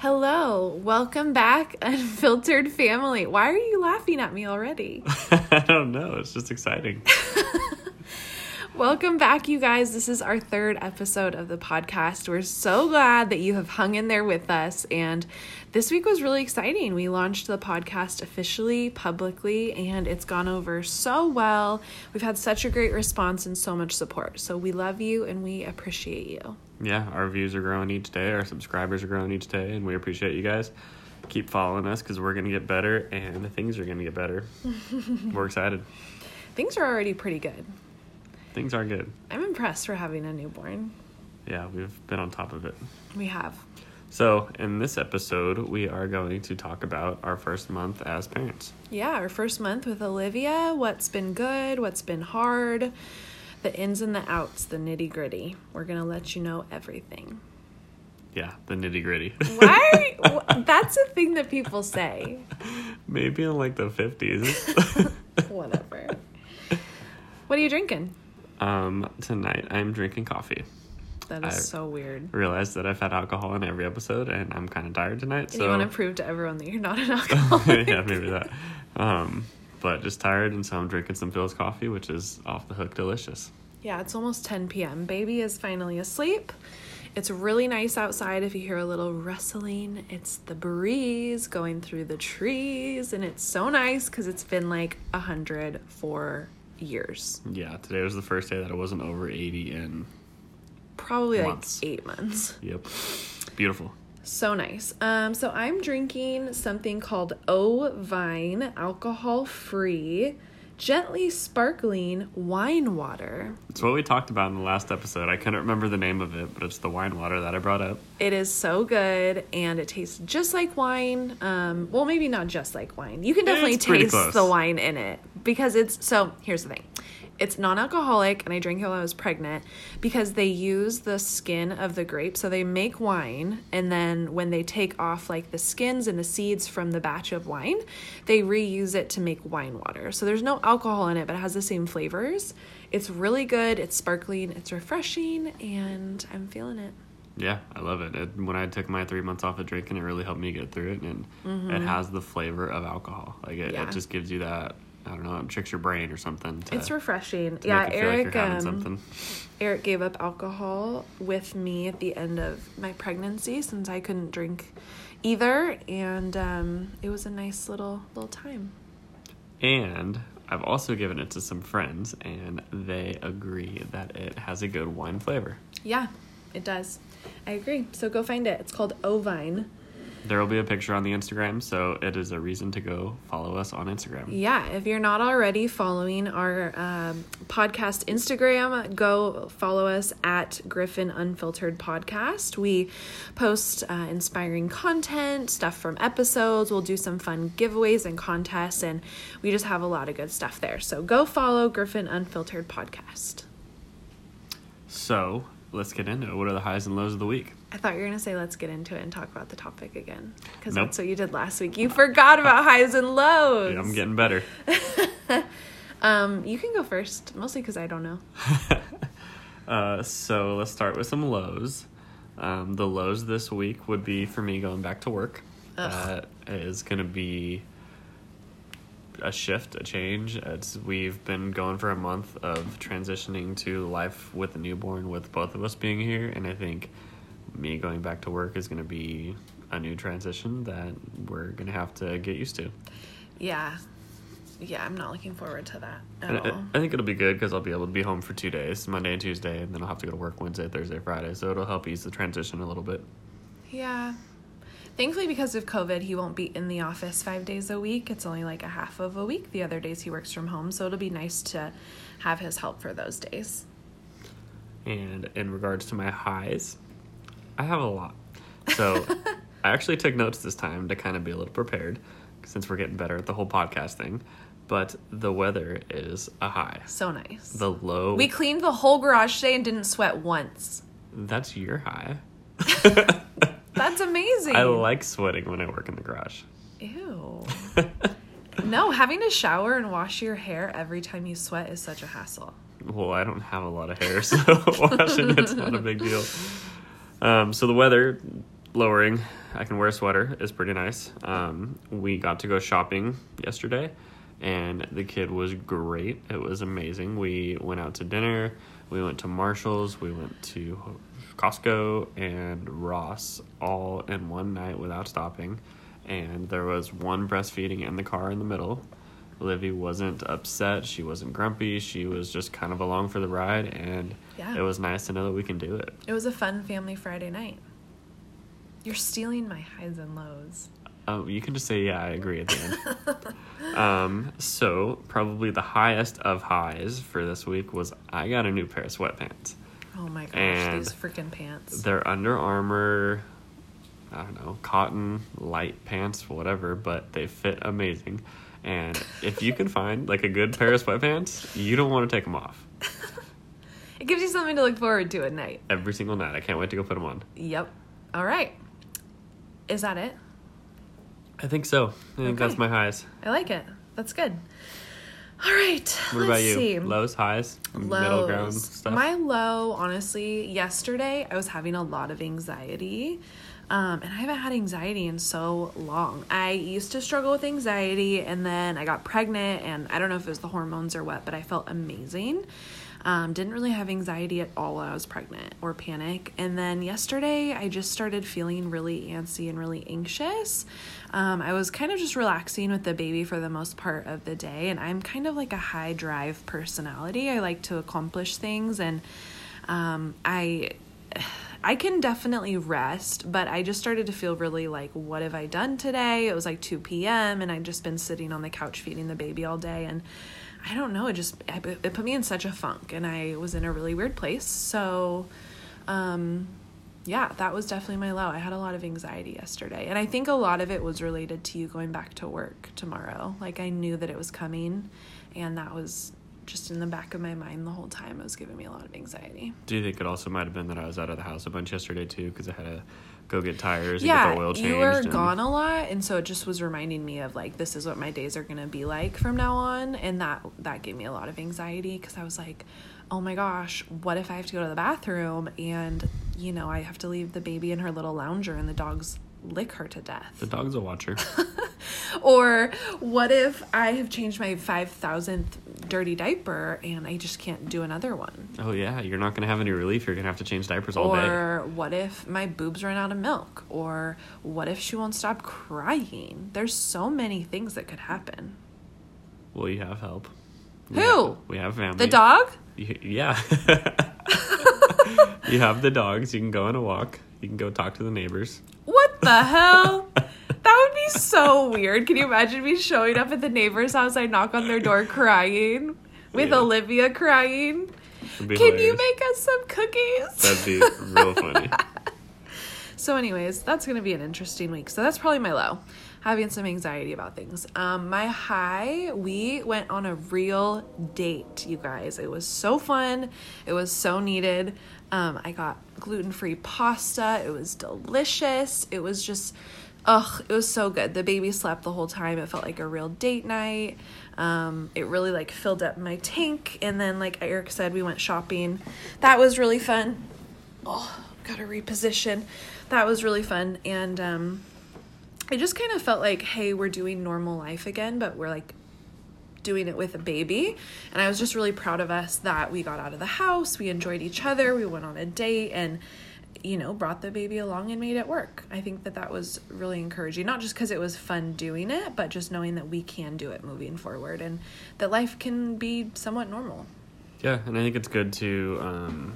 Hello, welcome back, Unfiltered Family. Why are you laughing at me already? I don't know. It's just exciting. welcome back, you guys. This is our third episode of the podcast. We're so glad that you have hung in there with us. And this week was really exciting. We launched the podcast officially, publicly, and it's gone over so well. We've had such a great response and so much support. So we love you and we appreciate you yeah, our views are growing each day. Our subscribers are growing each day, and we appreciate you guys. Keep following us because we're going to get better and things are going to get better. we're excited. Things are already pretty good. Things are good. I'm impressed for having a newborn. Yeah, we've been on top of it. We have. So, in this episode, we are going to talk about our first month as parents. Yeah, our first month with Olivia. What's been good? What's been hard? the ins and the outs, the nitty gritty. We're gonna let you know everything. Yeah, the nitty gritty. Why? That's a thing that people say. Maybe in like the fifties. Whatever. What are you drinking? Um, tonight I'm drinking coffee. That is I so weird. Realized that I've had alcohol in every episode, and I'm kind of tired tonight. So you want to prove to everyone that you're not an alcoholic. yeah, maybe that. Um, but just tired, and so I'm drinking some Philz coffee, which is off the hook delicious. Yeah, it's almost 10 p.m. Baby is finally asleep. It's really nice outside if you hear a little rustling. It's the breeze going through the trees, and it's so nice because it's been like 100 for years. Yeah, today was the first day that it wasn't over 80 in probably months. like eight months. Yep. Beautiful. So nice. Um, so I'm drinking something called O Vine, alcohol free, gently sparkling wine water. It's what we talked about in the last episode. I couldn't remember the name of it, but it's the wine water that I brought up. It is so good and it tastes just like wine. Um, well, maybe not just like wine. You can definitely taste the wine in it because it's so. Here's the thing it's non-alcoholic and i drank it while i was pregnant because they use the skin of the grape so they make wine and then when they take off like the skins and the seeds from the batch of wine they reuse it to make wine water so there's no alcohol in it but it has the same flavors it's really good it's sparkling it's refreshing and i'm feeling it yeah, I love it. it. When I took my three months off of drinking, it really helped me get through it, and mm-hmm. it has the flavor of alcohol. Like it, yeah. it just gives you that I don't know, it tricks your brain or something. It's refreshing. yeah, Eric. Like um, Eric gave up alcohol with me at the end of my pregnancy since I couldn't drink either, and um, it was a nice little little time. And I've also given it to some friends, and they agree that it has a good wine flavor. Yeah, it does. I agree. So go find it. It's called Ovine there will be a picture on the Instagram, so it is a reason to go follow us on Instagram. Yeah, if you're not already following our um, podcast Instagram, go follow us at Griffin Unfiltered Podcast. We post uh, inspiring content, stuff from episodes. We'll do some fun giveaways and contests, and we just have a lot of good stuff there. So go follow Griffin Unfiltered Podcast. So let's get into it. What are the highs and lows of the week? I thought you were going to say let's get into it and talk about the topic again because nope. that's what you did last week. You forgot about highs and lows. Yeah, I'm getting better. um, you can go first, mostly because I don't know. uh, so let's start with some lows. Um, the lows this week would be for me going back to work. Ugh. That is going to be a shift, a change. It's we've been going for a month of transitioning to life with a newborn, with both of us being here, and I think me going back to work is going to be a new transition that we're going to have to get used to. Yeah. Yeah, I'm not looking forward to that at and all. I, I think it'll be good because I'll be able to be home for two days, Monday and Tuesday, and then I'll have to go to work Wednesday, Thursday, Friday. So it'll help ease the transition a little bit. Yeah. Thankfully, because of COVID, he won't be in the office five days a week. It's only like a half of a week. The other days he works from home. So it'll be nice to have his help for those days. And in regards to my highs, I have a lot. So I actually took notes this time to kind of be a little prepared since we're getting better at the whole podcast thing. But the weather is a high. So nice. The low. We cleaned the whole garage today and didn't sweat once. That's your high. That's amazing. I like sweating when I work in the garage. Ew. no, having to shower and wash your hair every time you sweat is such a hassle. Well, I don't have a lot of hair, so washing it's not a big deal. Um, so the weather lowering. I can wear a sweater. is pretty nice. Um, we got to go shopping yesterday, and the kid was great. It was amazing. We went out to dinner. We went to Marshalls. We went to Costco and Ross all in one night without stopping. And there was one breastfeeding in the car in the middle. Livy wasn't upset. She wasn't grumpy. She was just kind of along for the ride. And yeah. it was nice to know that we can do it. It was a fun family Friday night. You're stealing my highs and lows. Oh, you can just say, yeah, I agree at the end. um, so, probably the highest of highs for this week was I got a new pair of sweatpants. Oh my gosh, and these freaking pants. They're Under Armour, I don't know, cotton, light pants, whatever, but they fit amazing. And if you can find like a good pair of sweatpants, you don't want to take them off. it gives you something to look forward to at night. Every single night. I can't wait to go put them on. Yep. All right. Is that it? I think so. I think okay. that's my highs. I like it. That's good. All right. What about you? See. Lows, highs, Lows. middle ground stuff. My low, honestly, yesterday I was having a lot of anxiety. Um, and I haven't had anxiety in so long. I used to struggle with anxiety, and then I got pregnant, and I don't know if it was the hormones or what, but I felt amazing. Um, didn't really have anxiety at all while I was pregnant or panic. And then yesterday, I just started feeling really antsy and really anxious. Um, I was kind of just relaxing with the baby for the most part of the day, and I'm kind of like a high drive personality. I like to accomplish things, and um, I. I can definitely rest, but I just started to feel really like, what have I done today? It was like 2 p.m., and I'd just been sitting on the couch feeding the baby all day. And I don't know, it just it put me in such a funk, and I was in a really weird place. So, um, yeah, that was definitely my low. I had a lot of anxiety yesterday, and I think a lot of it was related to you going back to work tomorrow. Like I knew that it was coming, and that was just in the back of my mind the whole time. It was giving me a lot of anxiety. Do you think it also might have been that I was out of the house a bunch yesterday too because I had to go get tires yeah, and get the oil changed? You were and... gone a lot, and so it just was reminding me of like this is what my days are gonna be like from now on, and that that gave me a lot of anxiety because I was like, oh my gosh, what if I have to go to the bathroom and you know I have to leave the baby in her little lounger and the dog's lick her to death. The dog's a watcher. or what if I have changed my 5,000th dirty diaper and I just can't do another one? Oh, yeah. You're not going to have any relief. You're going to have to change diapers all or day. Or what if my boobs run out of milk? Or what if she won't stop crying? There's so many things that could happen. Well, you have help. We Who? Have, we have family. The dog? yeah. you have the dogs. You can go on a walk. You can go talk to the neighbors. What the hell? That would be so weird. Can you imagine me showing up at the neighbor's house? I knock on their door crying with yeah. Olivia crying. Can hilarious. you make us some cookies? That'd be real funny. so, anyways, that's going to be an interesting week. So, that's probably my low. Having some anxiety about things. Um, my high, we went on a real date, you guys. It was so fun. It was so needed. Um, I got gluten free pasta. It was delicious. It was just, ugh, it was so good. The baby slept the whole time. It felt like a real date night. Um, it really like filled up my tank. And then, like Eric said, we went shopping. That was really fun. Oh, gotta reposition. That was really fun. And um, it just kind of felt like, hey, we're doing normal life again, but we're like doing it with a baby. And I was just really proud of us that we got out of the house, we enjoyed each other, we went on a date, and you know, brought the baby along and made it work. I think that that was really encouraging, not just because it was fun doing it, but just knowing that we can do it moving forward and that life can be somewhat normal. Yeah, and I think it's good to um,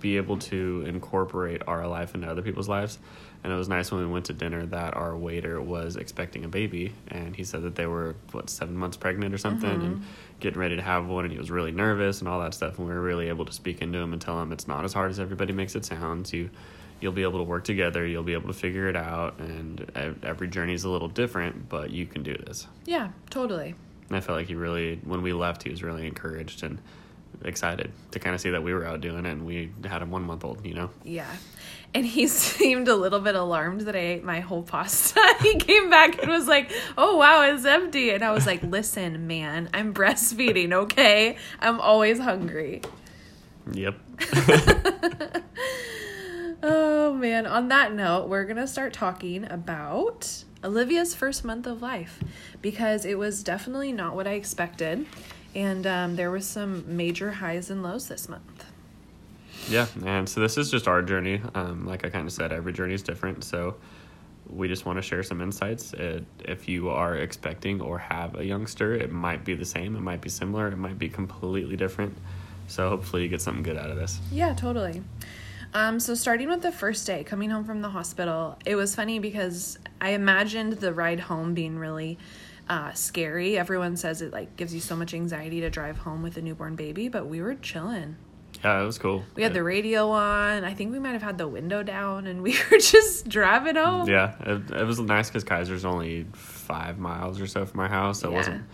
be able to incorporate our life into other people's lives. And it was nice when we went to dinner that our waiter was expecting a baby, and he said that they were what seven months pregnant or something, mm-hmm. and getting ready to have one, and he was really nervous and all that stuff. And we were really able to speak into him and tell him it's not as hard as everybody makes it sound. You you'll be able to work together, you'll be able to figure it out, and every journey is a little different, but you can do this. Yeah, totally. And I felt like he really, when we left, he was really encouraged and excited to kind of see that we were out doing it and we had a one month old, you know? Yeah. And he seemed a little bit alarmed that I ate my whole pasta. he came back and was like, Oh, wow, it's empty. And I was like, Listen, man, I'm breastfeeding, okay? I'm always hungry. Yep. oh man! On that note, we're gonna start talking about Olivia's first month of life because it was definitely not what I expected, and um, there was some major highs and lows this month. Yeah, and so this is just our journey. Um, like I kind of said, every journey is different. So we just want to share some insights. It, if you are expecting or have a youngster, it might be the same, it might be similar, it might be completely different. So hopefully you get something good out of this. Yeah, totally. Um, so starting with the first day, coming home from the hospital, it was funny because I imagined the ride home being really uh, scary. Everyone says it like gives you so much anxiety to drive home with a newborn baby, but we were chilling. Yeah, it was cool. We had the radio on. I think we might have had the window down, and we were just driving home. Yeah, it, it was nice because Kaiser's only five miles or so from our house, so yeah. it wasn't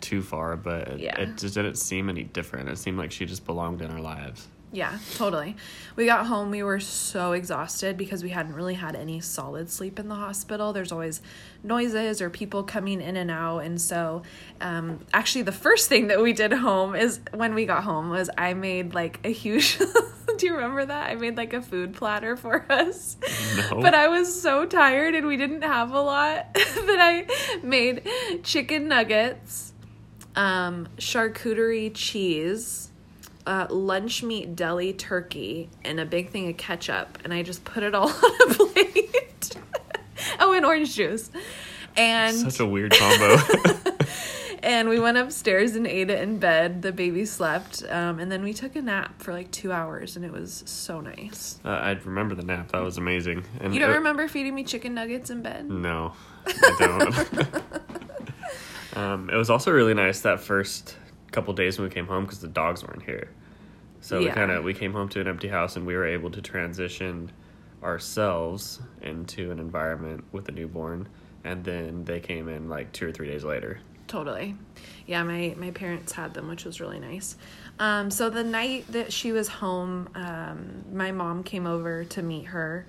too far, but it, yeah. it just didn't seem any different. It seemed like she just belonged in our lives. Yeah, totally. We got home, we were so exhausted because we hadn't really had any solid sleep in the hospital. There's always noises or people coming in and out. And so, um, actually, the first thing that we did home is when we got home was I made like a huge. do you remember that? I made like a food platter for us. No. But I was so tired and we didn't have a lot that I made chicken nuggets, um, charcuterie cheese uh, lunch meat deli turkey and a big thing of ketchup, and I just put it all on a plate. oh, and orange juice. And such a weird combo. and we went upstairs and ate it in bed. The baby slept, um, and then we took a nap for like two hours, and it was so nice. Uh, I remember the nap; that was amazing. And you don't it, remember feeding me chicken nuggets in bed? No, I don't. um, it was also really nice that first couple days when we came home because the dogs weren't here. So yeah. we kind of we came home to an empty house and we were able to transition ourselves into an environment with a newborn and then they came in like 2 or 3 days later. Totally. Yeah, my my parents had them, which was really nice. Um, so the night that she was home, um, my mom came over to meet her,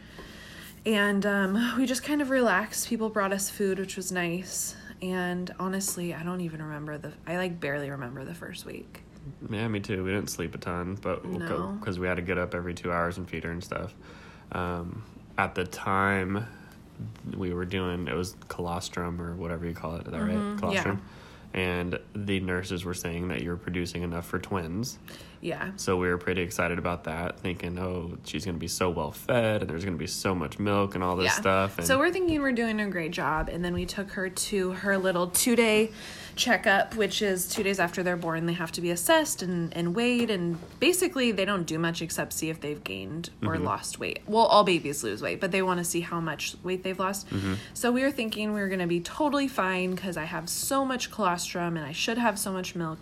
and um, we just kind of relaxed. People brought us food, which was nice and honestly, I don't even remember the. I like barely remember the first week. Yeah, me too. We didn't sleep a ton, but because no. we had to get up every two hours and feed her and stuff. Um, at the time, we were doing it was colostrum or whatever you call it. Is that mm-hmm. right? Colostrum. Yeah and the nurses were saying that you're producing enough for twins. Yeah. So we were pretty excited about that, thinking, oh, she's going to be so well fed and there's going to be so much milk and all this yeah. stuff. And so we're thinking we're doing a great job. And then we took her to her little two day checkup, which is two days after they're born. They have to be assessed and, and weighed. And basically, they don't do much except see if they've gained or mm-hmm. lost weight. Well, all babies lose weight, but they want to see how much weight they've lost. Mm-hmm. So we were thinking we were going to be totally fine because I have so much colostrum and I should have so much milk.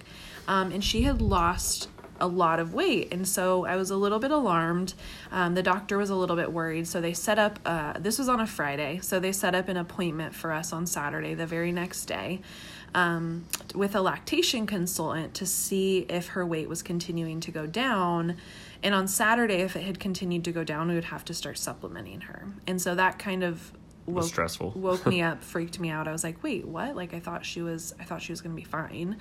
Um, and she had lost a lot of weight. And so I was a little bit alarmed. Um, the doctor was a little bit worried. So they set up, uh, this was on a Friday. So they set up an appointment for us on Saturday, the very next day, um, with a lactation consultant to see if her weight was continuing to go down. And on Saturday, if it had continued to go down, we would have to start supplementing her. And so that kind of woke, stressful. woke me up, freaked me out. I was like, wait, what? Like I thought she was I thought she was gonna be fine.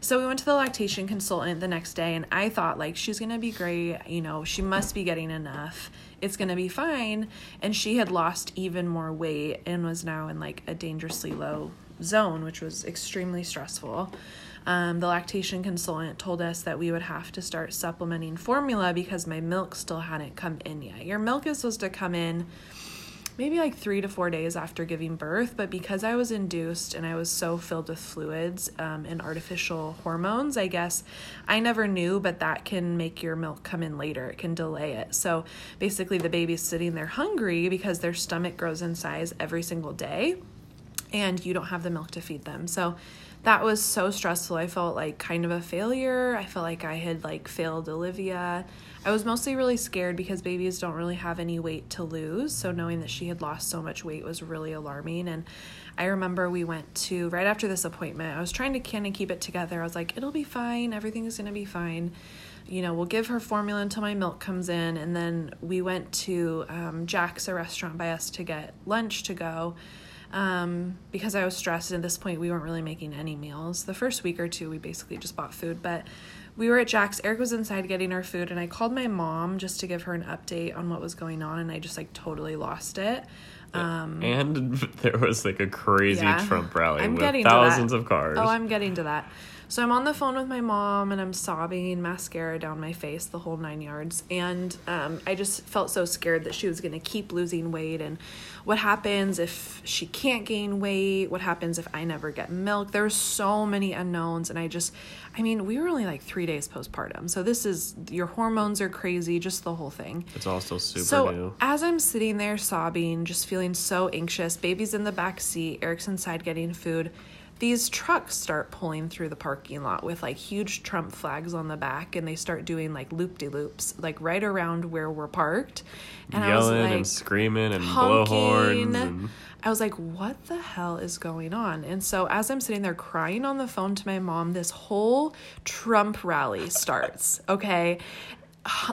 So we went to the lactation consultant the next day and I thought like she's gonna be great, you know, she must be getting enough. It's gonna be fine. And she had lost even more weight and was now in like a dangerously low zone, which was extremely stressful. Um, the lactation consultant told us that we would have to start supplementing formula because my milk still hadn't come in yet. Your milk is supposed to come in maybe like three to four days after giving birth. But because I was induced and I was so filled with fluids um, and artificial hormones, I guess I never knew, but that can make your milk come in later. It can delay it. So basically, the baby's sitting there hungry because their stomach grows in size every single day and you don't have the milk to feed them. So that was so stressful. I felt like kind of a failure. I felt like I had like failed Olivia. I was mostly really scared because babies don't really have any weight to lose. So knowing that she had lost so much weight was really alarming. And I remember we went to right after this appointment. I was trying to kind of keep it together. I was like, it'll be fine. Everything's gonna be fine. You know, we'll give her formula until my milk comes in. And then we went to um, Jack's, a restaurant by us, to get lunch to go um, because I was stressed. At this point, we weren't really making any meals. The first week or two, we basically just bought food, but we were at Jack's. Eric was inside getting our food, and I called my mom just to give her an update on what was going on, and I just like totally lost it. Um, and there was like a crazy yeah, Trump rally I'm with thousands of cars. Oh, I'm getting to that. So I'm on the phone with my mom and I'm sobbing, mascara down my face, the whole nine yards. And um, I just felt so scared that she was going to keep losing weight. And what happens if she can't gain weight? What happens if I never get milk? There were so many unknowns. And I just, I mean, we were only like three days postpartum. So this is, your hormones are crazy, just the whole thing. It's also super so new. as I'm sitting there sobbing, just feeling so anxious, baby's in the back seat, Eric's inside getting food these trucks start pulling through the parking lot with like huge Trump flags on the back and they start doing like loop de loops, like right around where we're parked. And Yelling I was like, and screaming and blowhorns. And... I was like, what the hell is going on? And so as I'm sitting there crying on the phone to my mom, this whole Trump rally starts, okay?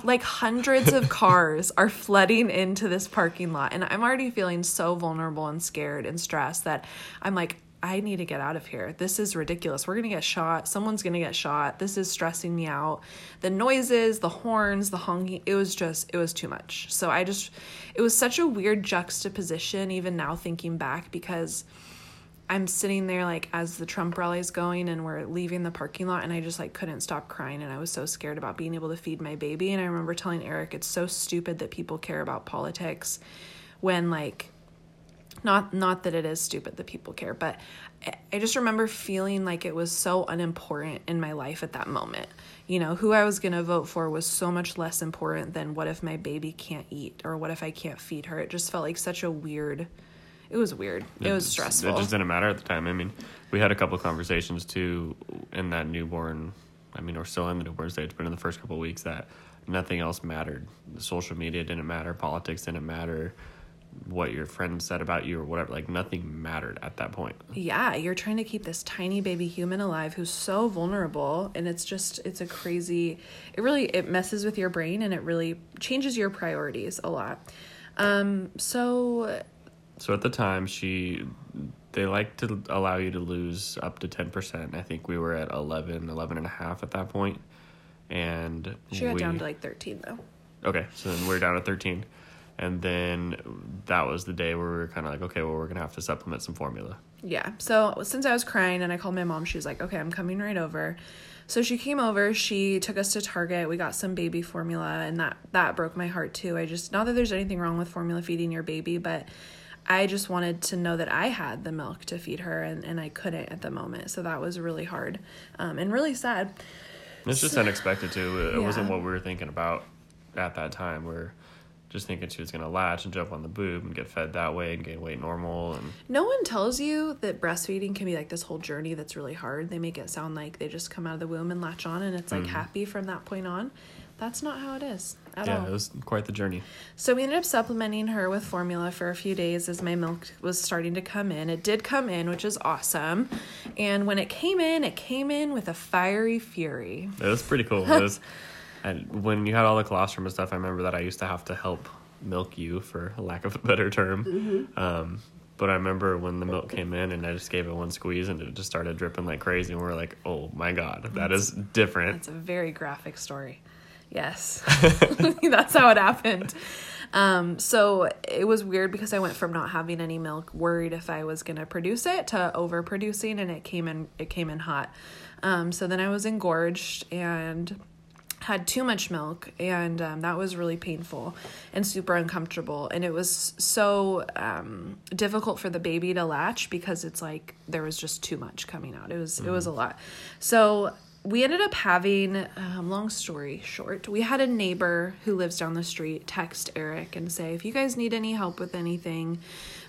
Like hundreds of cars are flooding into this parking lot and i'm already feeling so vulnerable and scared and stressed that i'm like I need to get out of here. This is ridiculous. We're to get shot. Someone's to get shot. This is stressing me out. The noises, the horns, the honking, it was just, it was too much. So I just, it was such a weird juxtaposition, even now thinking back, because I'm sitting there like as the Trump rally is going and we're leaving the parking lot and I just like couldn't stop crying and I was so scared about being able to feed my baby. And I remember telling Eric, it's so stupid that people care about politics when like not not that it is stupid that people care but i just remember feeling like it was so unimportant in my life at that moment you know who i was going to vote for was so much less important than what if my baby can't eat or what if i can't feed her it just felt like such a weird it was weird. It, it was stressful. it just didn't matter at the time. I mean we had a couple conversations too in that newborn i mean we're still in the newborn stage but in the first couple of weeks that nothing else mattered. The social media didn't matter politics didn't matter what your friends said about you or whatever like nothing mattered at that point. Yeah you're trying to keep this tiny baby human alive who's so vulnerable and it's just it's a crazy it really it messes with your brain and it really changes your priorities a lot. Um so so at the time she they like to allow you to lose up to 10% i think we were at 11 11 and a half at that point. And she got we, down to like 13 though. Okay so then we're down to 13 and then that was the day where we were kind of like okay well we're gonna have to supplement some formula. Yeah so since i was crying and i called my mom she was like okay i'm coming right over. So she came over she took us to target we got some baby formula and that that broke my heart too. I just not that there's anything wrong with formula feeding your baby but i just wanted to know that i had the milk to feed her and, and i couldn't at the moment. So that was really hard um, and really sad. It's just unexpected too. It yeah. wasn't what we were thinking about at that time. We're just thinking she was going to latch and jump on the boob and get fed that way and gain weight normal and no one tells you that breastfeeding can be like this whole journey that's really hard. They make it sound like they just come out of the womb and latch on and it's like mm-hmm. happy from that point on. That's not how it is at yeah, all. it was quite the journey. So we ended up supplementing her with formula for a few days as my milk was starting to come in. It did come in, which is awesome. And when it came in, it came in with a fiery fury. It was pretty cool. Was and when you had all the colostrum and stuff, I remember that I used to have to help milk you, for lack of a better term. Mm-hmm. Um, but I remember when the milk came in and I just gave it one squeeze and it just started dripping like crazy. And we are like, oh my God, that that's, is different. It's a very graphic story. Yes. that's how it happened. Um, so it was weird because I went from not having any milk, worried if I was going to produce it, to overproducing, and it came in. It came in hot. Um, so then I was engorged, and had too much milk and um, that was really painful and super uncomfortable and it was so um, difficult for the baby to latch because it's like there was just too much coming out it was mm. it was a mm-hmm. lot so we ended up having um, long story short we had a neighbor who lives down the street text eric and say if you guys need any help with anything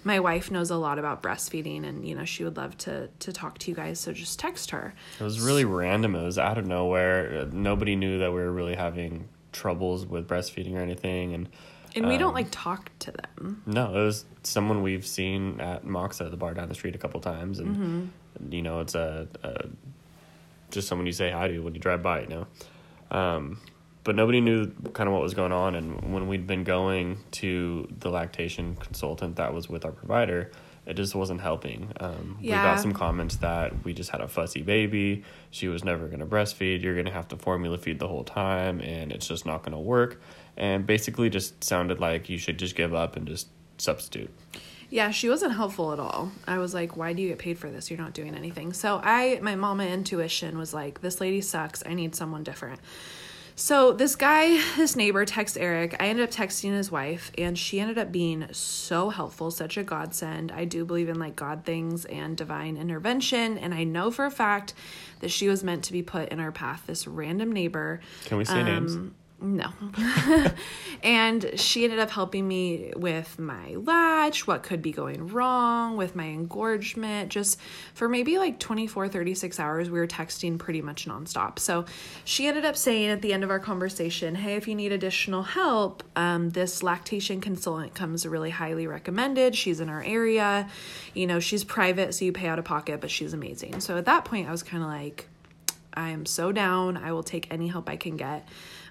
my wife knows a lot about breastfeeding and you know she would love to to talk to you guys so just text her. It was really random. It was out of nowhere. Nobody knew that we were really having troubles with breastfeeding or anything and and we um, don't like talk to them. No it was someone we've seen at moxa the bar down the street a couple times and mm-hmm. you know it's a, a, just someone you say hi to when you drive by you know um, but nobody knew kind of what was going on. And when we'd been going to the lactation consultant that was with our provider, it just wasn't helping. Um, yeah. We got some comments that we just had a fussy baby. She was never going to breastfeed. You're going to have to formula feed the whole time, and it's just not going to work. And basically, just sounded like you should just give up and just substitute. Yeah, she wasn't helpful at all. I was like, "Why do you get paid for this? You're not doing anything." So I, my mama intuition was like, "This lady sucks. I need someone different." So this guy, this neighbor, texts Eric. I ended up texting his wife, and she ended up being so helpful, such a godsend. I do believe in like God things and divine intervention, and I know for a fact that she was meant to be put in our path. This random neighbor. Can we say um, names? No. and she ended up helping me with my latch, what could be going wrong with my engorgement. Just for maybe like 24, 36 hours, we were texting pretty much nonstop. So she ended up saying at the end of our conversation, Hey, if you need additional help, um, this lactation consultant comes really highly recommended. She's in our area. You know, she's private, so you pay out of pocket, but she's amazing. So at that point, I was kind of like, I am so down. I will take any help I can get.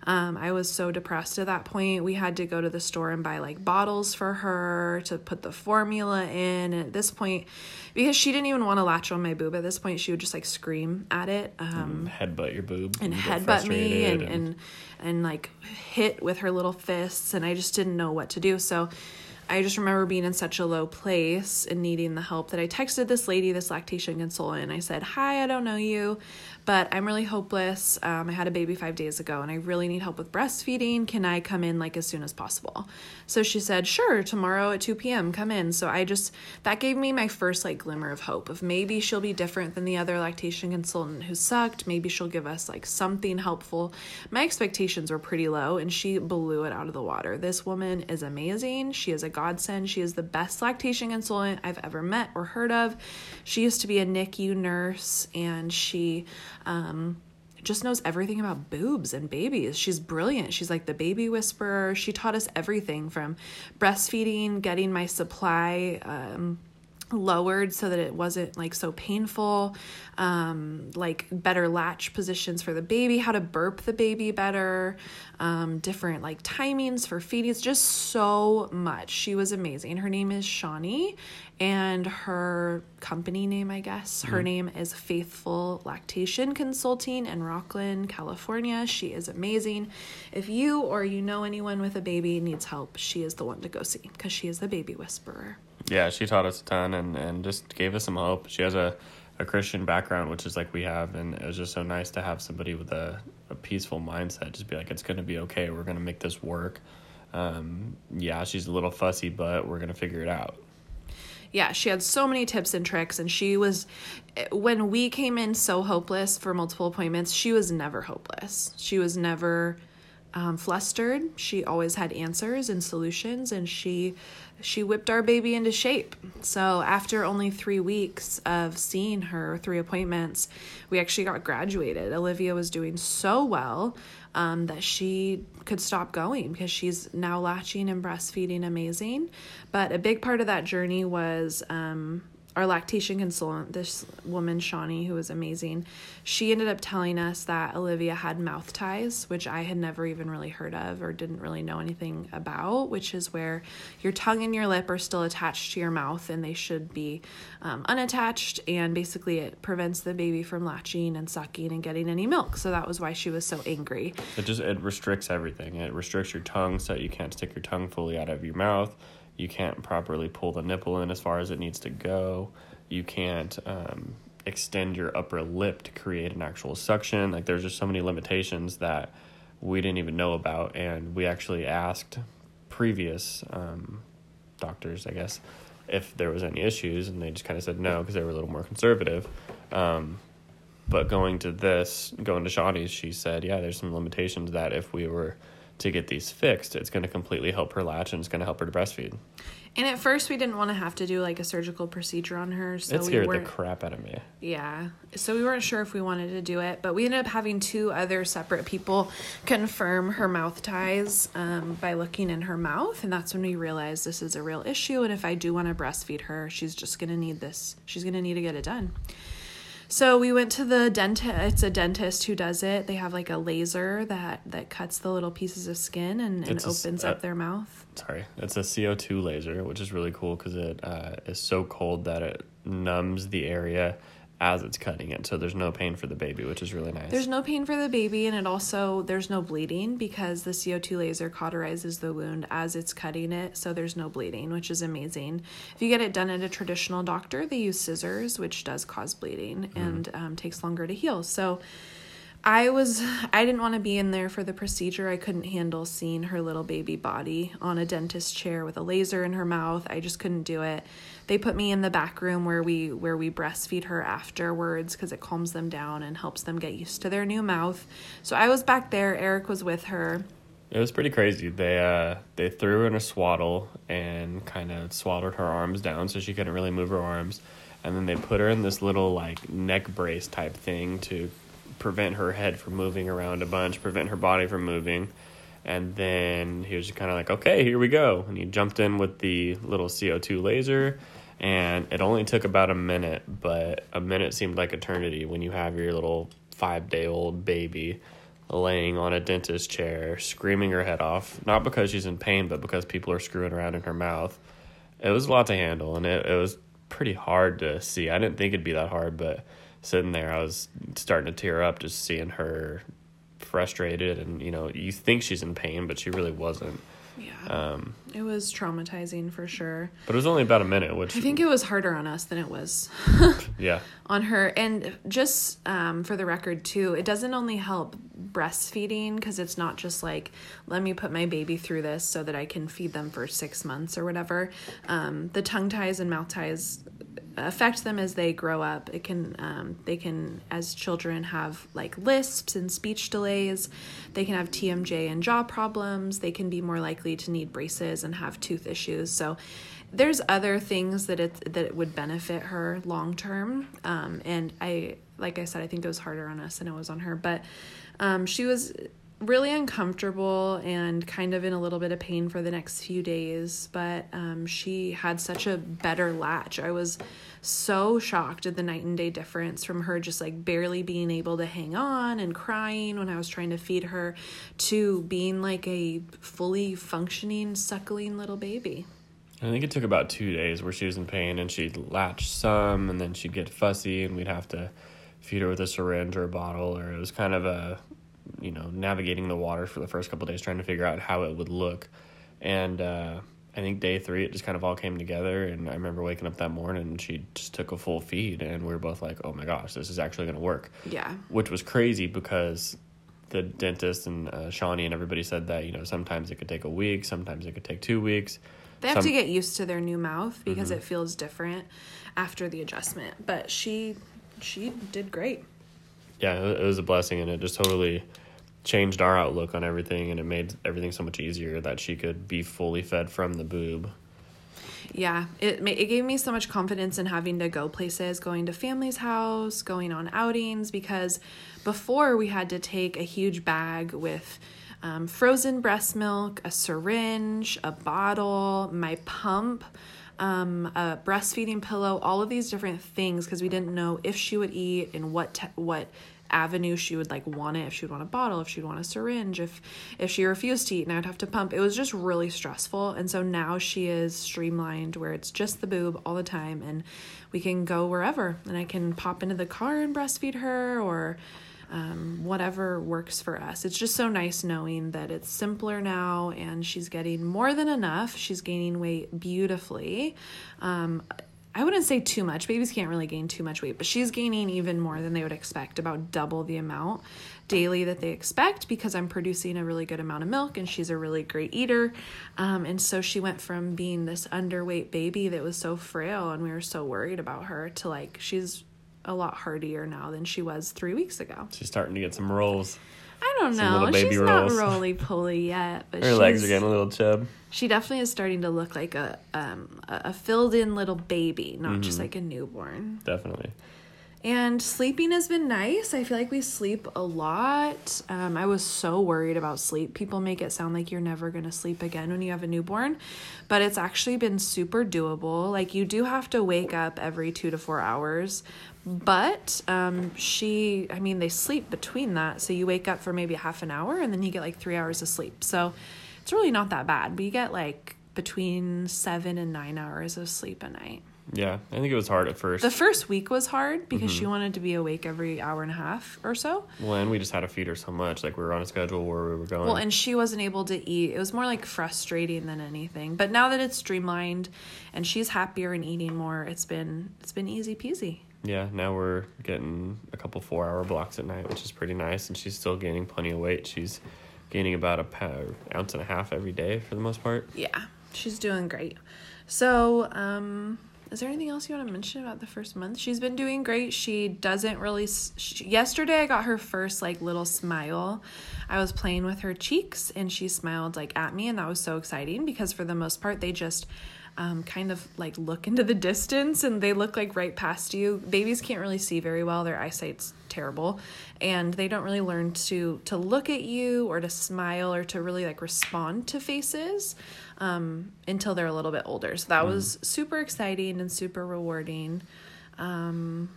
Um, I was so depressed at that point. We had to go to the store and buy like bottles for her to put the formula in. And at this point, because she didn't even want to latch on my boob, at this point, she would just like scream at it. Um, headbutt your boob. And headbutt me and, and, and, and like hit with her little fists. And I just didn't know what to do. So, I just remember being in such a low place and needing the help that I texted this lady, this lactation consultant, and I said, Hi, I don't know you, but I'm really hopeless. Um, I had a baby five days ago and I really need help with breastfeeding. Can I come in like as soon as possible? So she said, Sure, tomorrow at 2 p.m., come in. So I just, that gave me my first like glimmer of hope of maybe she'll be different than the other lactation consultant who sucked. Maybe she'll give us like something helpful. My expectations were pretty low and she blew it out of the water. This woman is amazing. She is a godsend. She is the best lactation consultant I've ever met or heard of. She used to be a NICU nurse and she, um, just knows everything about boobs and babies. She's brilliant. She's like the baby whisperer. She taught us everything from breastfeeding, getting my supply um, lowered so that it wasn't like so painful um, like better latch positions for the baby how to burp the baby better um, different like timings for feeding it's just so much. She was amazing. Her name is shawnee and her company name i guess her mm-hmm. name is faithful lactation consulting in rocklin california. She is amazing. If you or you know anyone with a baby needs help she is the one to go see because she is the baby whisperer yeah, she taught us a ton and, and just gave us some hope. She has a, a Christian background, which is like we have, and it was just so nice to have somebody with a, a peaceful mindset. Just be like, it's going to be okay. We're going to make this work. Um, yeah, she's a little fussy, but we're going to figure it out. Yeah, she had so many tips and tricks, and she was, when we came in so hopeless for multiple appointments, she was never hopeless. She was never um, flustered. She always had answers and solutions, and she she whipped our baby into shape. So after only three weeks of seeing her, three appointments, we actually got graduated. Olivia was doing so well um, that she could stop going because she's now latching and breastfeeding amazing. But a big part of that journey was um, our lactation consultant, this woman, Shawnee, who was amazing, she ended up telling us that Olivia had mouth ties, which I had never even really heard of or didn't really know anything about, which is where your tongue and your lip are still attached to your mouth and they should be um, unattached. And basically, it prevents the baby from latching and sucking and getting any milk. So that was why she was so angry. It just it restricts everything. It restricts your tongue so you can't stick your tongue fully out of your mouth you can't properly pull the nipple in as far as it needs to go. You can't um, extend your upper lip to create an actual suction. Like there's just so many limitations that we didn't even know about, and we actually asked previous um, doctors, I guess, if there was any issues, and they just kind of said no because they were a little more conservative. Um, but going to this, going to Shawnee's, she said, yeah, there's some limitations that if we were to get these fixed, it's going to completely help her latch and it's going to help her to breastfeed. And at first, we didn't want to have to do like a surgical procedure on her. So it scared we the crap out of me. Yeah. So we weren't sure if we wanted to do it, but we ended up having two other separate people confirm her mouth ties um, by looking in her mouth. And that's when we realized this is a real issue. And if I do want to breastfeed her, she's just going to need this, she's going to need to get it done. So we went to the dentist. It's a dentist who does it. They have like a laser that that cuts the little pieces of skin and, and opens a, uh, up their mouth. Sorry, it's a CO two laser, which is really cool because it uh, is so cold that it numbs the area as it's cutting it. So there's no pain for the baby, which is really nice. There's no pain for the baby, and it also there's no bleeding because the CO2 laser cauterizes the wound as it's cutting it. So there's no bleeding, which is amazing. If you get it done at a traditional doctor, they use scissors, which does cause bleeding mm. and um, takes longer to heal. So I was I didn't want to be in there for the procedure. I couldn't handle seeing her little baby body on a dentist chair with a laser in her mouth. I just couldn't do it they put me in the back room where we where we breastfeed her afterwards because it calms them down and helps them get used to their new mouth. So I was back there. Eric was with her. It was pretty crazy. They uh they threw her in a swaddle and kind of swaddled her arms down so she couldn't really move her arms, and then they put her in this little like neck brace type thing to prevent her head from moving around a bunch, prevent her body from moving. And then he was just kind of like, okay, here we go. And he jumped in with the little CO2 laser and it only took about a minute, but a minute seemed like eternity when you have your little five day old baby laying on a dentist chair, screaming her head off, not because she's in pain, but because people are screwing around in her mouth. It was a lot to handle, and it, it was pretty hard to see. I didn't think it'd be that hard, but sitting there, I was starting to tear up just seeing her frustrated, and you know, you think she's in pain, but she really wasn't. Um, it was traumatizing for sure. But it was only about a minute, which I think it was harder on us than it was. yeah. On her, and just um, for the record too, it doesn't only help breastfeeding because it's not just like let me put my baby through this so that I can feed them for six months or whatever. Um, the tongue ties and mouth ties affect them as they grow up. It can um, they can as children have like lisps and speech delays. They can have TMJ and jaw problems. They can be more likely to need braces and have tooth issues. So there's other things that it that it would benefit her long term. Um, and I like I said, I think it was harder on us than it was on her. But um, she was really uncomfortable and kind of in a little bit of pain for the next few days but um, she had such a better latch. I was so shocked at the night and day difference from her just like barely being able to hang on and crying when i was trying to feed her to being like a fully functioning suckling little baby. I think it took about two days where she was in pain and she'd latch some and then she'd get fussy and we'd have to feed her with a syringe or a bottle or it was kind of a you know navigating the water for the first couple days trying to figure out how it would look. And uh, i think day three it just kind of all came together. And i remember waking up that morning and she just took a full feed and we were both like oh my gosh this is actually going to work. Yeah. Which was crazy because the dentist and uh, Shawnee and everybody said that you know sometimes it could take a week sometimes it could take two weeks. They have Some, to get used to their new mouth because mm-hmm. it feels different after the adjustment. But she she did great yeah, it was a blessing, and it just totally changed our outlook on everything, and it made everything so much easier that she could be fully fed from the boob. Yeah, it it gave me so much confidence in having to go places, going to family's house, going on outings because before we had to take a huge bag with um, frozen breast milk, a syringe, a bottle, my pump um, a breastfeeding pillow, all of these different things because we didn't know if she would eat and what te- what avenue she would like want it if she would want a bottle if she'd want a syringe if if she refused to eat and i'd have to pump. It was just really stressful and so now she is streamlined where it's just the boob all the time and we can go wherever and i can pop into the car and breastfeed her or um, whatever works for us. It's just so nice knowing that it's simpler now and she's getting more than enough. She's gaining weight beautifully. Um, I wouldn't say too much. Babies can't really gain too much weight, but she's gaining even more than they would expect, about double the amount daily that they expect because I'm producing a really good amount of milk and she's a really great eater. Um, and so she went from being this underweight baby that was so frail and we were so worried about her to like she's a lot hardier now than she was three weeks ago. She's starting to get some rolls. I don't some know. She's rolls. not roly poly yet, but her legs are getting a little chub. She definitely is starting to look like a um, a filled in little baby, not mm-hmm. just like a newborn. Definitely. And sleeping has been nice. I feel like we sleep a lot. Um, I was so worried about sleep. People make it sound like you're never going to sleep again when you have a newborn, but it's actually been super doable. Like, you do have to wake up every two to four hours, but um, she, I mean, they sleep between that. So you wake up for maybe half an hour and then you get like three hours of sleep. So it's really not that bad. But you get like between seven and nine hours of sleep a night. Yeah, I think it was hard at first. The first week was hard because mm-hmm. she wanted to be awake every hour and a half or so. Well, and we just had to feed her so much. Like we were on a schedule where we were going. Well, and she wasn't able to eat. It was more like frustrating than anything. But now that it's streamlined and she's happier and eating more, it's been it's been easy peasy. Yeah, now we're getting a couple four hour blocks at night, which is pretty nice. And she's still gaining plenty of weight. She's gaining about a pound, ounce and a half every day for the most part. Yeah, she's doing great. So, um, is there anything else you want to mention about the first month? She's been doing great. She doesn't really. She, yesterday, I got her first like little smile. I was playing with her cheeks and she smiled like at me, and that was so exciting because for the most part, they just um, kind of like look into the distance and they look like right past you. Babies can't really see very well; their eyesight's terrible, and they don't really learn to to look at you or to smile or to really like respond to faces um, until they're a little bit older. So that mm. was super exciting and super rewarding. Um,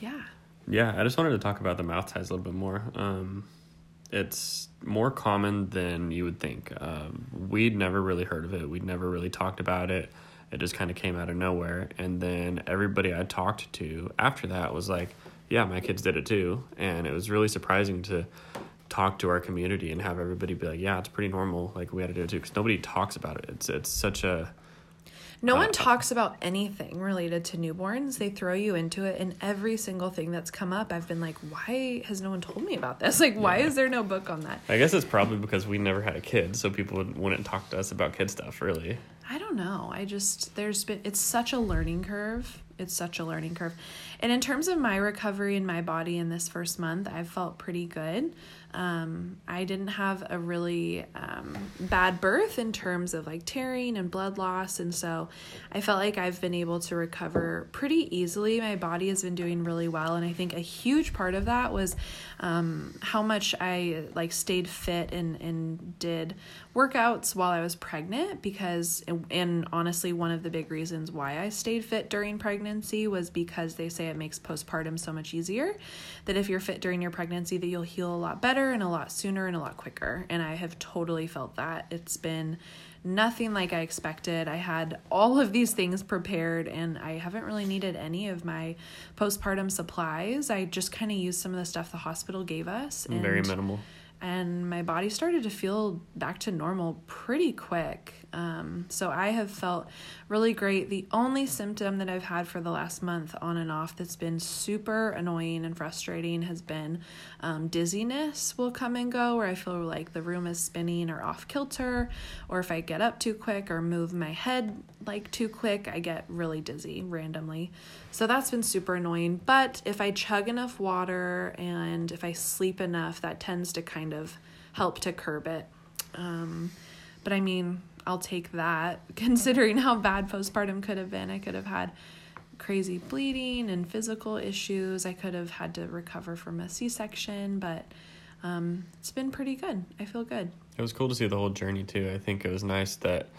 yeah. Yeah, I just wanted to talk about the mouth ties a little bit more. Um, it's more common than you would think. Um, we'd never really heard of it. We'd never really talked about it. It just kind of came out of nowhere. And then everybody I talked to after that was like, "Yeah, my kids did it too." And it was really surprising to talk to our community and have everybody be like, "Yeah, it's pretty normal. Like we had to do it too," because nobody talks about it. It's it's such a no uh, one talks about anything related to newborns. They throw you into it, and every single thing that's come up, I've been like, why has no one told me about this? Like, why yeah. is there no book on that? I guess it's probably because we never had a kid, so people wouldn't talk to us about kid stuff, really. I don't know. I just, there's been, it's such a learning curve. It's such a learning curve. And in terms of my recovery in my body in this first month, I've felt pretty good. Um, I didn't have a really um, bad birth in terms of like tearing and blood loss. And so I felt like I've been able to recover pretty easily. My body has been doing really well. And I think a huge part of that was um, how much I like stayed fit and, and did workouts while I was pregnant because, and honestly, one of the big reasons why I stayed fit during pregnancy was because they say it makes postpartum so much easier. That if you're fit during your pregnancy, that you'll heal a lot better and a lot sooner and a lot quicker. And I have totally felt that. It's been nothing like I expected. I had all of these things prepared and I haven't really needed any of my postpartum supplies. I just kind of used some of the stuff the hospital gave us. And Very minimal and my body started to feel back to normal pretty quick. Um, so I have felt really great. The only symptom that I've had for the last month on and off that's been super annoying and frustrating has been um, dizziness will come and go where I feel like the room is spinning or off kilter, or if I get up too quick or move my head like too quick, I get really dizzy randomly. So that's been super annoying. But if I chug enough water and if I sleep enough, that tends to kind of help to curb it. Um, but I mean, I'll take that considering how bad postpartum could have been. I could have had crazy bleeding and physical issues. I could have had to recover from a C section, but um, it's been pretty good. I feel good. It was cool to see the whole journey too. I think it was nice that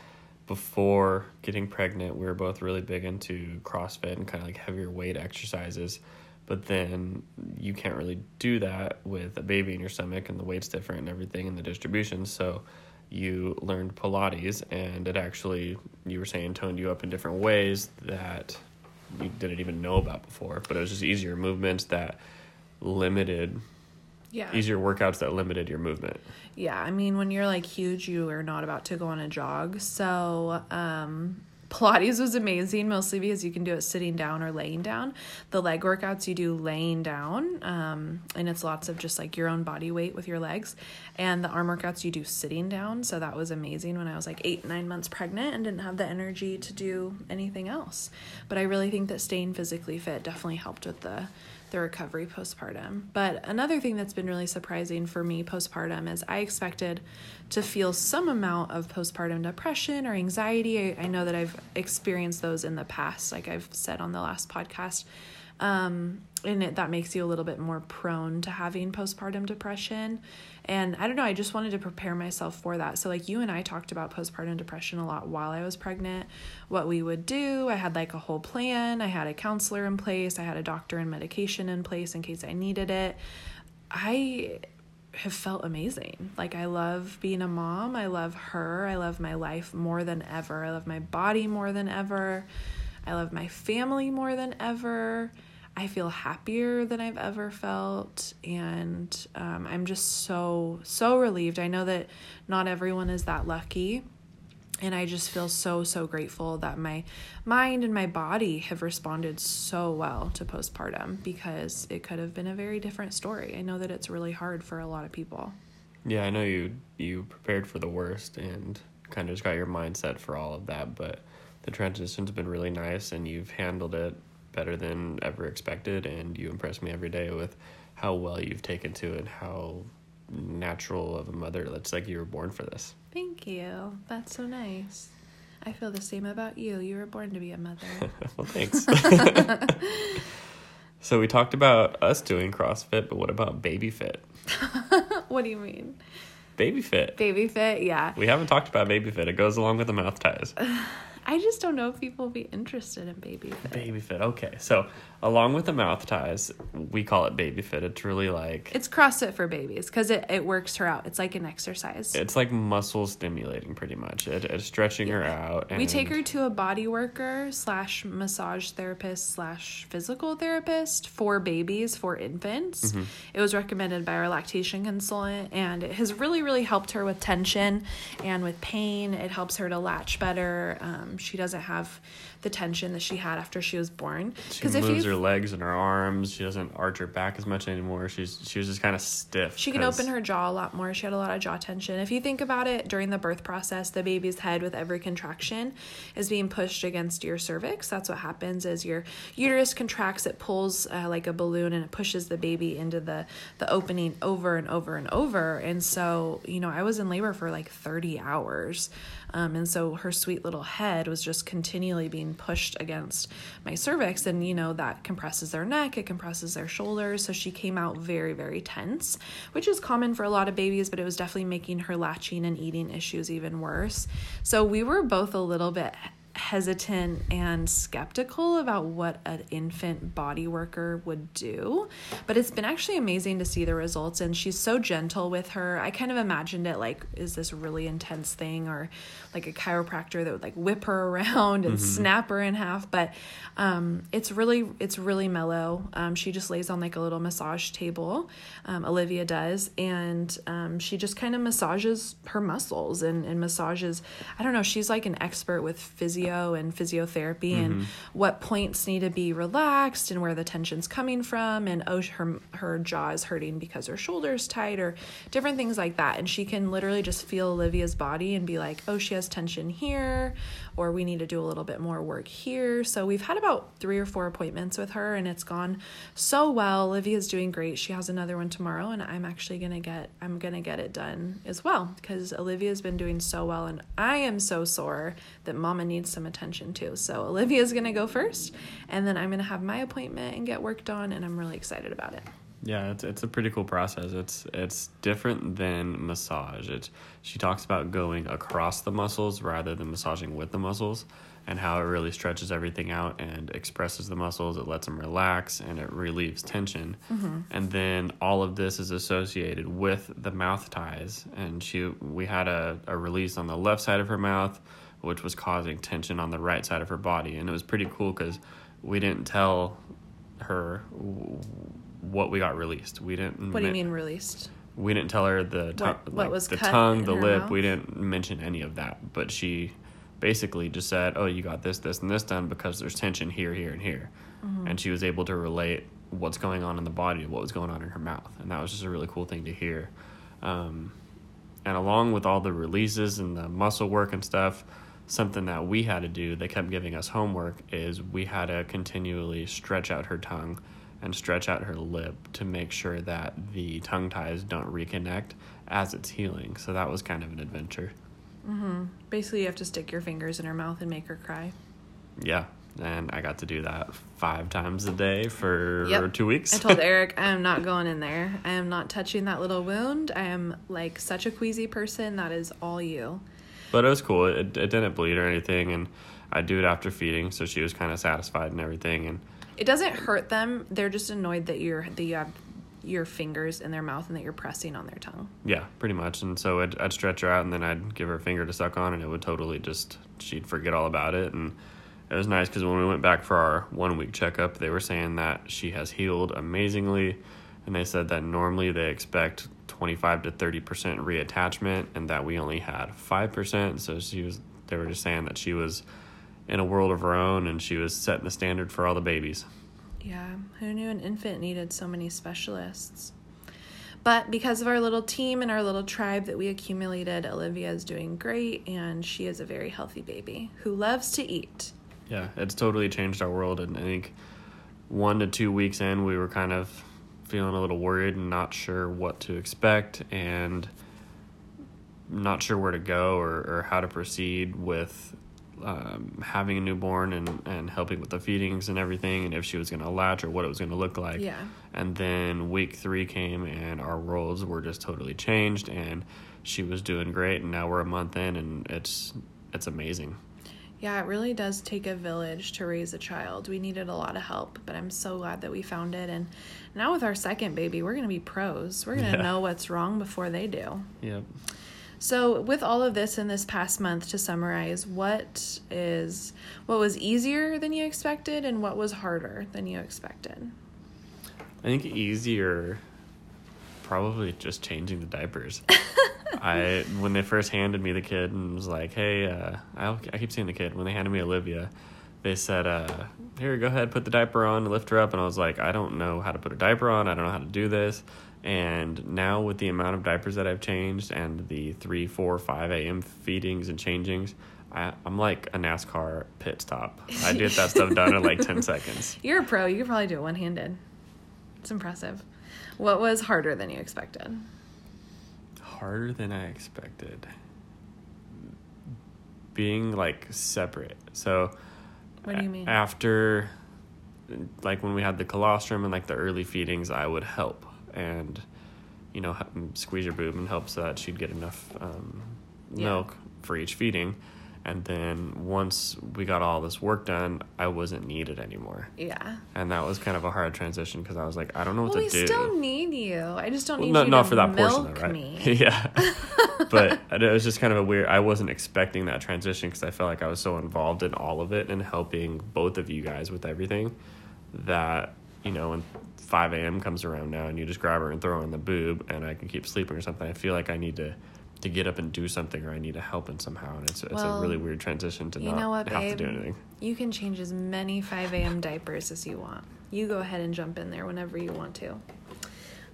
before getting pregnant, we were both really big into CrossFit and kind of like heavier weight exercises. But then you can't really do that with a baby in your stomach, and the weight's different and everything, and the distribution. So you learned Pilates, and it actually, you were saying, toned you up in different ways that you didn't even know about before. But it was just easier movements that limited yeah. easier workouts that limited your movement. Yeah, I mean when you're like huge, you are not about to go on a jog. So, um Pilates was amazing, mostly because you can do it sitting down or laying down. The leg workouts you do laying down, um, and it's lots of just like your own body weight with your legs. And the arm workouts you do sitting down. So that was amazing when I was like eight, nine months pregnant and didn't have the energy to do anything else. But I really think that staying physically fit definitely helped with the the recovery postpartum. But another thing that's been really surprising for me postpartum is I expected to feel some amount of postpartum depression or anxiety. I, I know that I've experienced those in the past, like I've said on the last podcast. Um, and it, that makes you a little bit more prone to having postpartum depression. And I don't know, I just wanted to prepare myself for that. So, like, you and I talked about postpartum depression a lot while I was pregnant, what we would do. I had like a whole plan, I had a counselor in place, I had a doctor and medication in place in case I needed it. I have felt amazing. Like I love being a mom. I love her. I love my life more than ever. I love my body more than ever. I love my family more than ever. I feel happier than I've ever felt. And um, I'm just so, so relieved. I know that not everyone is that lucky. And I just feel so, so grateful that my mind and my body have responded so well to postpartum because it could have been a very different story. I know that it's really hard for a lot of people. Yeah, I know you you prepared for the worst and kind of just got your mindset for all of that, but the transition's been really nice and you've handled it better than ever expected and you impress me every day with how well you've taken to it and how natural of a mother it's like you were born for this. Thank you. That's so nice. I feel the same about you. You were born to be a mother. Well thanks. So we talked about us doing crossfit but what about baby fit? What do you mean? Baby fit. Baby fit yeah. We haven't talked about baby fit. It goes along with the mouth ties I just don't know if people will be interested in baby fit. Baby fit. Okay. So, along with the mouth ties, we call it baby fit. It's really like It's CrossFit for babies cuz it it works her out. It's like an exercise. It's like muscle stimulating pretty much. It, it's stretching yeah. her out. we take her to a body worker slash massage therapist slash physical therapist for babies for infants. Mm-hmm. It was recommended by our lactation consultant and it has really really helped her with tension and with pain. It helps her to latch better. Um, she doesn't have the tension that she had after she was born. Because if moves her legs and her arms. She doesn't arch her back as much anymore. She's she was just kind of stiff. She can open her jaw a lot more. She had a lot of jaw tension. If you think about it, during the birth process, the baby's head with every contraction is being pushed against your cervix. That's what happens. Is your uterus contracts, it pulls uh, like a balloon, and it pushes the baby into the the opening over and over and over. And so, you know, I was in labor for like thirty hours. Um, and so her sweet little head was just continually being pushed against my cervix. And you know that compresses their neck it compresses their shoulders. So she came out very very tense which is common for a lot of babies but it was definitely making her latching and eating issues even worse. So we were both a little bit hesitant and skeptical about what an infant body worker would do. But it's been actually amazing to see the results. And she's so gentle with her. I kind of imagined it like, is this really intense thing or like a chiropractor that would like whip her around and mm-hmm. snap her in half? But um, it's really, it's really mellow. Um, she just lays on like a little massage table. Um, Olivia does. And um, she just kind of massages her muscles and, and massages. I don't know. She's like an expert with physio physio and physiotherapy mm-hmm. and what points need to be relaxed and where the tension's coming from. And oh her her jaw is hurting because her shoulder's tight or different things like that. And she can literally just feel Olivia's body and be like oh she has tension here or we need to do a little bit more work here so we've had about 3 or 4 appointments with her and it's gone so well Olivia's doing great she has another one tomorrow and I'm actually to get I'm to get it done as well because Olivia's been doing so well and I am so sore that mama needs some attention too. So Olivia's to go first, and then I'm to have my appointment and get work done, and I'm really excited about it. Yeah, it's it's a pretty cool process. It's it's different than massage. It's she talks about going across the muscles rather than massaging with the muscles and how it really stretches everything out and expresses the muscles. It lets them relax and it relieves tension. Mm-hmm. And then all of this is associated with the mouth ties. And she we had a, a release on the left side of her mouth which was causing tension on the right side of her body. And it was pretty cool because we didn't tell her what we got released. We didn't. What do you mean released? We didn't tell her the tongue, what, what like was the tongue, the lip. Mouth? We didn't mention any of that. But she basically just said, "Oh, you got this, this, and this done because there's tension here, here, and here," mm-hmm. and she was able to relate what's going on in the body to what was going on in her mouth, and that was just a really cool thing to hear. Um, and along with all the releases and the muscle work and stuff, something that we had to do, they kept giving us homework, is we had to continually stretch out her tongue and stretch out her lip to make sure that the tongue ties don't reconnect as it's healing. So that was kind of an adventure. Mm-hmm. Basically, you have to stick your fingers in her mouth and make her cry. Yeah, and I got to do that five times a day for yep. two weeks. I told Eric I am not going in there. I am not touching that little wound. I am like such a queasy person. That is all you. But it was cool. It, it didn't bleed or anything, and I do it after feeding, so she was kind of satisfied and everything. And it doesn't hurt them. They're just annoyed that you're that you have uh, your fingers in their mouth and that you're pressing on their tongue. Yeah, pretty much. And so I'd, I'd stretch her out, and then I'd give her a finger to suck on, and it would totally just she'd forget all about it and it was nice because when we went back for our one week checkup, they were saying that she has healed amazingly. And they said that normally they expect 25 to 30% reattachment and that we only had 5%. So she was, they were just saying that she was in a world of her own and she was setting the standard for all the babies. Yeah, who knew an infant needed so many specialists? But because of our little team and our little tribe that we accumulated, Olivia is doing great and she is a very healthy baby who loves to eat. Yeah, it's totally changed our world. And I think one to two weeks in, we were kind of feeling a little worried and not sure what to expect and not sure where to go or, or how to proceed with um, having a newborn and, and helping with the feedings and everything and if she was going to latch or what it was going to look like. Yeah. And then week three came and our roles were just totally changed and she was doing great and now we're a month in and it's it's amazing. Yeah, it really does take a village to raise a child. We needed a lot of help, but I'm so glad that we found it. And now with our second baby, we're going to be pros. We're going to yeah. know what's wrong before they do. Yep. So, with all of this in this past month, to summarize, what is what was easier than you expected, and what was harder than you expected? I think easier, probably just changing the diapers. I when they first handed me the kid and was like, "Hey, uh, I, I keep seeing the kid." When they handed me Olivia, they said, uh, "Here, go ahead, put the diaper on, lift her up." And I was like, "I don't know how to put a diaper on. I don't know how to do this." And now with the amount of diapers that I've changed and the three, four, five a.m. feedings and changings, I, am like a NASCAR pit stop. I get that stuff done in like ten seconds. You're a pro. You could probably do it one handed. It's impressive. What was harder than you expected? harder than I expected. Being like separate. So What do you mean? After like when we had the colostrum and like the early feedings, I would help and you know squeeze her boob and help so that she'd get enough um, yeah. milk for each feeding and then once we got all this work done, I wasn't needed anymore. Yeah. And that was kind of a hard transition because I was like, I don't know what well, to do. We still need you. I just don't well, need you not to for that portion, though, right? me. yeah. but it was just kind of a weird. I wasn't expecting that transition because I felt like I was so involved in all of it and helping both of you guys with everything that you know when 5 a.m. comes around now and you just grab her and throw her in the boob and I can keep sleeping or something. I feel like I need to to get up and do something or I need to help in somehow. And it's, it's well, a really weird transition to not what, have babe? to do anything. You can change as many 5 a.m. diapers as you want. You go ahead and jump in there whenever you want to.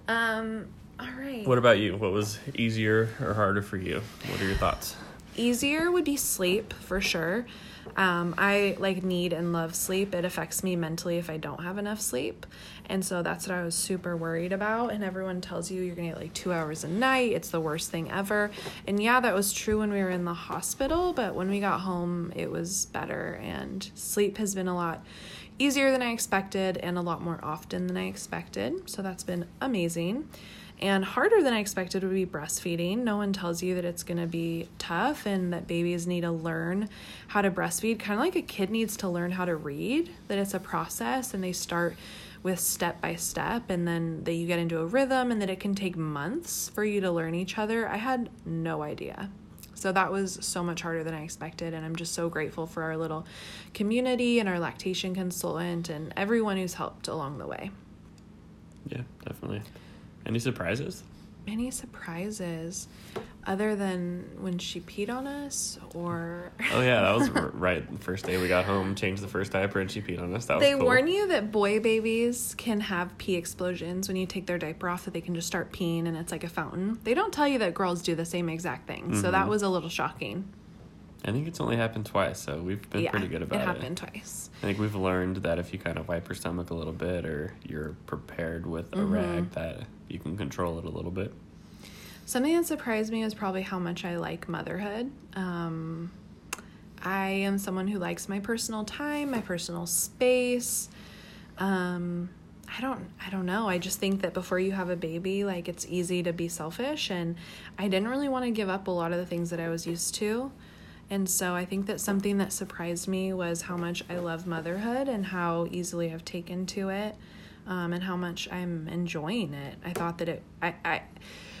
Um, all right. What about you? What was easier or harder for you? What are your thoughts? Easier would be sleep for sure. Um, I like need and love sleep. It affects me mentally if I don't have enough sleep. And so that's what I was super worried about. And everyone tells you you're to get like two hours a night. It's the worst thing ever. And yeah, that was true when we were in the hospital. But when we got home, it was better. And sleep has been a lot easier than I expected and a lot more often than I expected. So that's been amazing and harder than I expected would be breastfeeding. No one tells you that it's going to be tough and that babies need to learn how to breastfeed, kind of like a kid needs to learn how to read, that it's a process and they start with step by step and then that you get into a rhythm and that it can take months for you to learn each other. I had no idea. So that was so much harder than I expected. And I'm just so grateful for our little community and our lactation consultant and everyone who's helped along the way. Yeah, definitely. Any surprises? Any surprises other than when she peed on us or Oh yeah, that was right first day we got home, changed the first diaper and she peed on us. That They cool. warn you that boy babies can have pee explosions when you take their diaper off that they can just start peeing and it's like a fountain. They don't tell you that girls do the same exact thing. Mm-hmm. So that mm-hmm. was a little shocking. I think it's only happened twice, so we've been yeah, pretty good about it. It happened twice. I think we've learned that if you kind of wipe your stomach a little bit or you're prepared with a mm-hmm. rag, that you can control it a little bit. Something that surprised me was probably how much I like motherhood. Um, I am someone who likes my personal time, my personal space. Um, I don't I don't know. I just think that before you have a baby, like it's easy to be selfish and I didn't really want to give up a lot of the things that I was used to. And so I think that something that surprised me was how much I love motherhood and how easily I've taken to it um, and how much I'm enjoying it. I thought that it, I, I,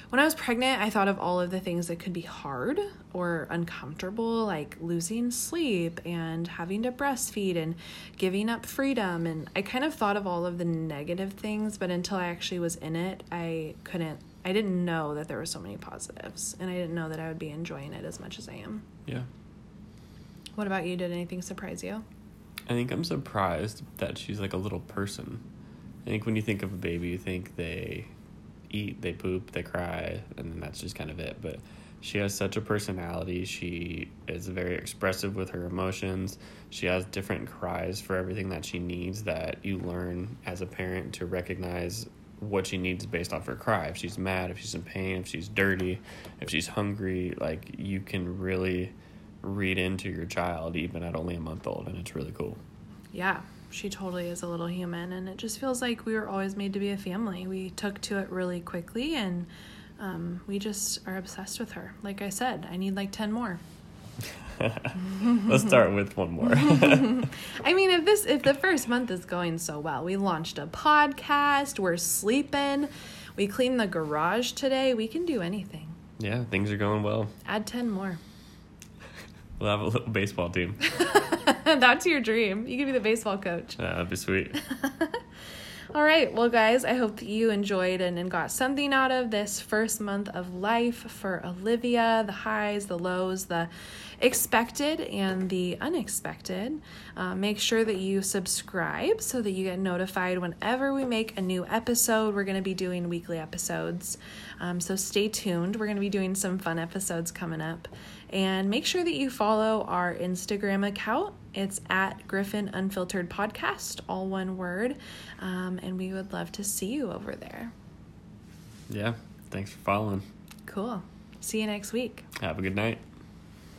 when I was pregnant, I thought of all of the things that could be hard or uncomfortable, like losing sleep and having to breastfeed and giving up freedom. And I kind of thought of all of the negative things, but until I actually was in it, I couldn't, I didn't know that there were so many positives. And I didn't know that I would be enjoying it as much as I am. Yeah. What about you? Did anything surprise you? I think I'm surprised that she's like a little person. I think when you think of a baby, you think they eat, they poop, they cry, and then that's just kind of it. But she has such a personality. She is very expressive with her emotions. She has different cries for everything that she needs that you learn as a parent to recognize what she needs based off her cry. If she's mad, if she's in pain, if she's dirty, if she's hungry, like you can really read into your child even at only a month old and it's really cool. Yeah, she totally is a little human and it just feels like we were always made to be a family. We took to it really quickly and um, we just are obsessed with her. Like I said, I need like 10 more. Let's start with one more. I mean, if this if the first month is going so well, we launched a podcast, we're sleeping, we cleaned the garage today, we can do anything. Yeah, things are going well. Add 10 more. We'll have a little baseball team. That's your dream. You can be the baseball coach. Yeah, that'd be sweet. All right. Well, guys, I hope you enjoyed and, and got something out of this first month of life for Olivia the highs, the lows, the expected and the unexpected. Uh, make sure that you subscribe so that you get notified whenever we make a new episode. We're going to be doing weekly episodes. Um, so stay tuned. We're going to be doing some fun episodes coming up. And make sure that you follow our Instagram account. It's at Griffin Unfiltered Podcast, all one word. Um, and we would love to see you over there. Yeah. Thanks for following. Cool. See you next week. Have a good night.